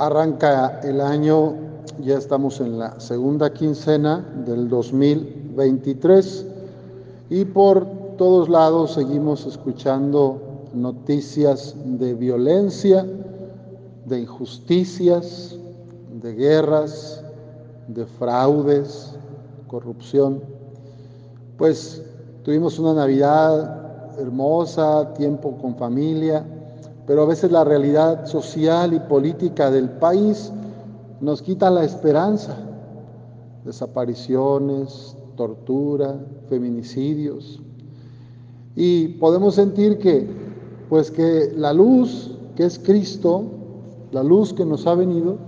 Arranca el año, ya estamos en la segunda quincena del 2023 y por todos lados seguimos escuchando noticias de violencia, de injusticias, de guerras, de fraudes, corrupción. Pues tuvimos una Navidad hermosa, tiempo con familia, pero a veces la realidad social y política del país nos quita la esperanza. Desapariciones, tortura, feminicidios. Y podemos sentir que, pues que la luz que es Cristo, la luz que nos ha venido,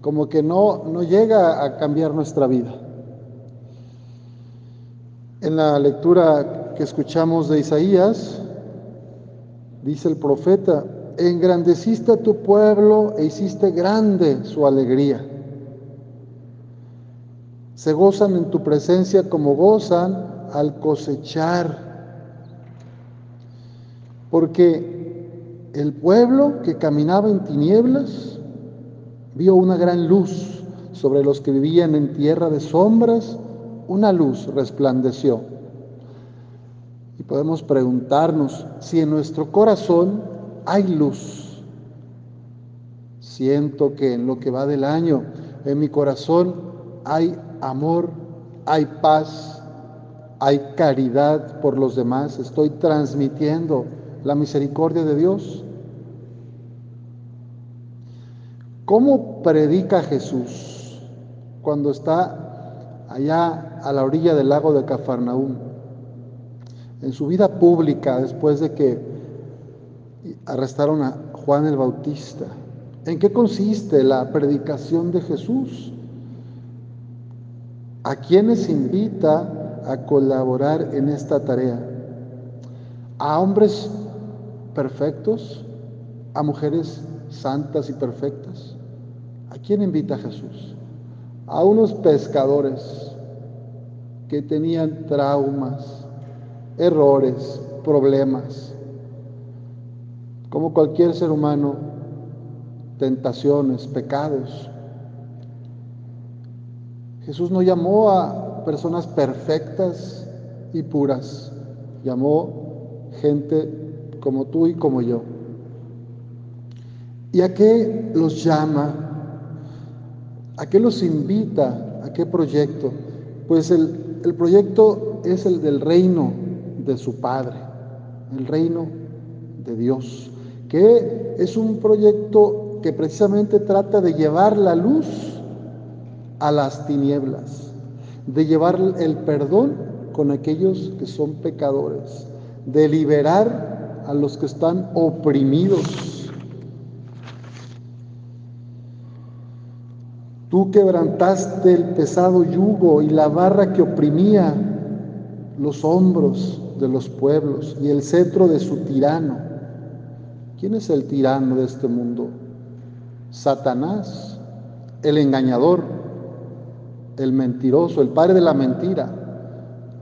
como que no, no llega a cambiar nuestra vida. En la lectura que escuchamos de Isaías, dice el profeta, engrandeciste a tu pueblo e hiciste grande su alegría. Se gozan en tu presencia como gozan al cosechar. Porque el pueblo que caminaba en tinieblas vio una gran luz sobre los que vivían en tierra de sombras, una luz resplandeció. Y podemos preguntarnos si en nuestro corazón hay luz. Siento que en lo que va del año, en mi corazón hay amor, hay paz, hay caridad por los demás. Estoy transmitiendo la misericordia de Dios. ¿Cómo predica Jesús cuando está allá a la orilla del lago de Cafarnaúm? En su vida pública, después de que arrestaron a Juan el Bautista. ¿En qué consiste la predicación de Jesús? ¿A quiénes invita a colaborar en esta tarea? ¿A hombres perfectos? ¿A mujeres santas y perfectas? ¿A quién invita Jesús? A unos pescadores que tenían traumas, errores, problemas. Como cualquier ser humano, tentaciones, pecados. Jesús no llamó a personas perfectas y puras, llamó gente como tú y como yo. ¿Y a qué los llama? ¿A qué los invita? ¿A qué proyecto? Pues el, el proyecto es el del reino de su Padre, el reino de Dios, que es un proyecto que precisamente trata de llevar la luz a las tinieblas, de llevar el perdón con aquellos que son pecadores, de liberar a los que están oprimidos. Tú quebrantaste el pesado yugo y la barra que oprimía los hombros de los pueblos y el cetro de su tirano. ¿Quién es el tirano de este mundo? Satanás, el engañador, el mentiroso, el padre de la mentira,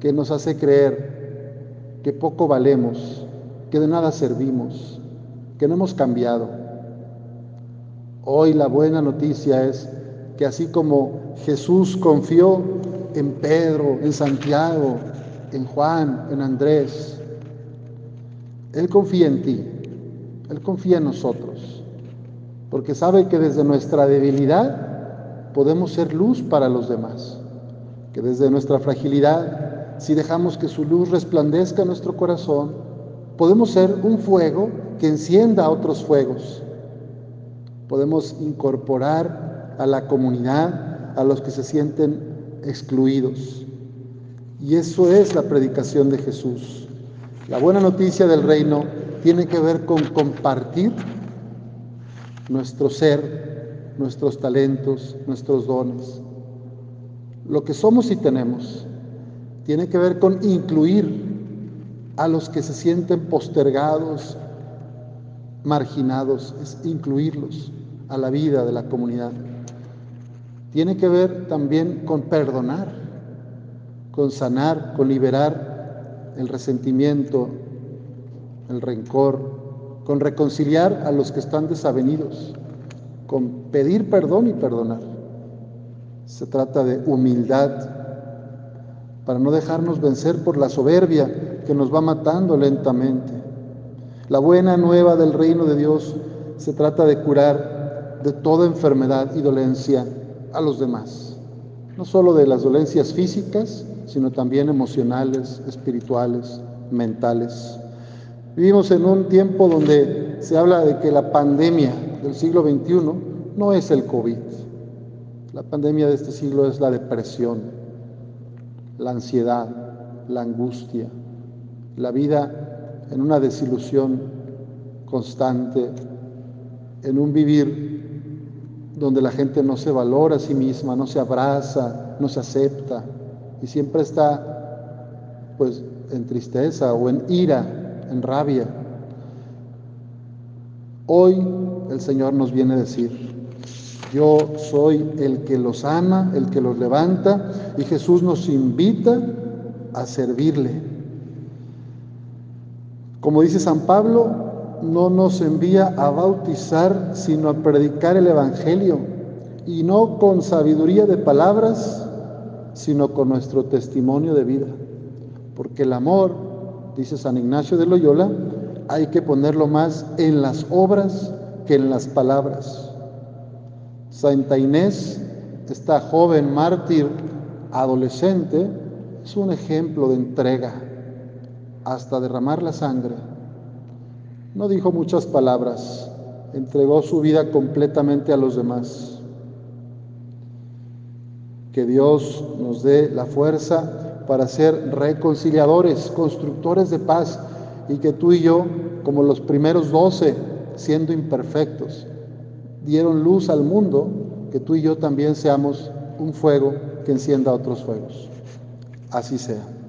que nos hace creer que poco valemos, que de nada servimos, que no hemos cambiado. Hoy la buena noticia es que así como Jesús confió en Pedro, en Santiago, en Juan, en Andrés, Él confía en ti, Él confía en nosotros, porque sabe que desde nuestra debilidad podemos ser luz para los demás, que desde nuestra fragilidad, si dejamos que su luz resplandezca en nuestro corazón, podemos ser un fuego que encienda otros fuegos. Podemos incorporar a la comunidad, a los que se sienten excluidos. Y eso es la predicación de Jesús. La buena noticia del reino tiene que ver con compartir nuestro ser, nuestros talentos, nuestros dones. Lo que somos y tenemos tiene que ver con incluir a los que se sienten postergados, marginados, es incluirlos a la vida de la comunidad tiene que ver también con perdonar, con sanar, con liberar el resentimiento, el rencor, con reconciliar a los que están desavenidos, con pedir perdón y perdonar. Se trata de humildad para no dejarnos vencer por la soberbia que nos va matando lentamente. La buena nueva del reino de Dios se trata de curar de toda enfermedad y dolencia a los demás. No solo de las dolencias físicas, sino también emocionales, espirituales, mentales. Vivimos en un tiempo donde se habla de que la pandemia del siglo XXI no es el COVID. La pandemia de este siglo es la depresión, la ansiedad, la angustia, la vida en una desilusión constante, en un vivir donde la gente no se valora a sí misma, no se abraza, no se acepta y siempre está pues en tristeza o en ira, en rabia. Hoy el Señor nos viene a decir, yo soy el que los ama, el que los levanta, y Jesús nos invita a servirle. Como dice San Pablo, no nos envía a bautizar, sino a predicar el Evangelio, y no con sabiduría de palabras, sino con nuestro testimonio de vida. Porque el amor, dice San Ignacio de Loyola, hay que ponerlo más en las obras que en las palabras. Santa Inés, esta joven mártir adolescente, es un ejemplo de entrega, hasta derramar la sangre. No dijo muchas palabras, entregó su vida completamente a los demás. Que Dios nos dé la fuerza para ser reconciliadores, constructores de paz, y que tú y yo, como los primeros doce, siendo imperfectos, dieron luz al mundo, que tú y yo también seamos un fuego que encienda otros fuegos. Así sea.